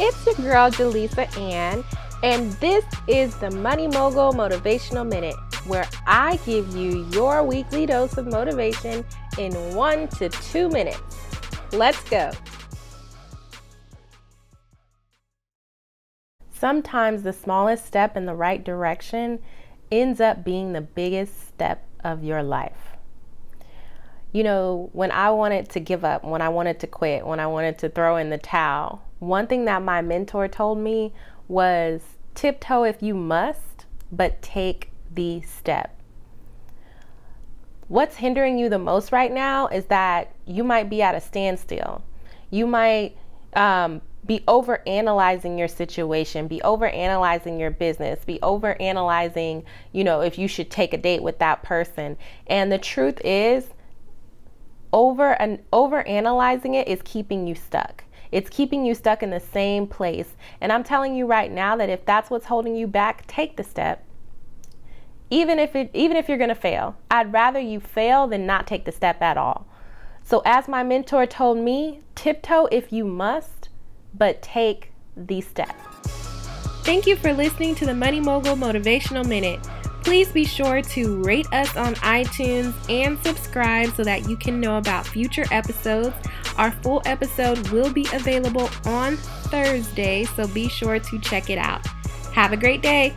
It's your girl, Jaleesa Ann, and this is the Money Mogul Motivational Minute, where I give you your weekly dose of motivation in one to two minutes. Let's go. Sometimes the smallest step in the right direction ends up being the biggest step of your life. You know, when I wanted to give up, when I wanted to quit, when I wanted to throw in the towel, one thing that my mentor told me was tiptoe if you must, but take the step. What's hindering you the most right now is that you might be at a standstill. You might um, be over analyzing your situation, be over analyzing your business, be over analyzing, you know, if you should take a date with that person. And the truth is, over and over analyzing it is keeping you stuck. It's keeping you stuck in the same place. And I'm telling you right now that if that's what's holding you back, take the step. Even if it even if you're going to fail. I'd rather you fail than not take the step at all. So as my mentor told me, tiptoe if you must, but take the step. Thank you for listening to the Money Mogul Motivational Minute. Please be sure to rate us on iTunes and subscribe so that you can know about future episodes. Our full episode will be available on Thursday, so be sure to check it out. Have a great day.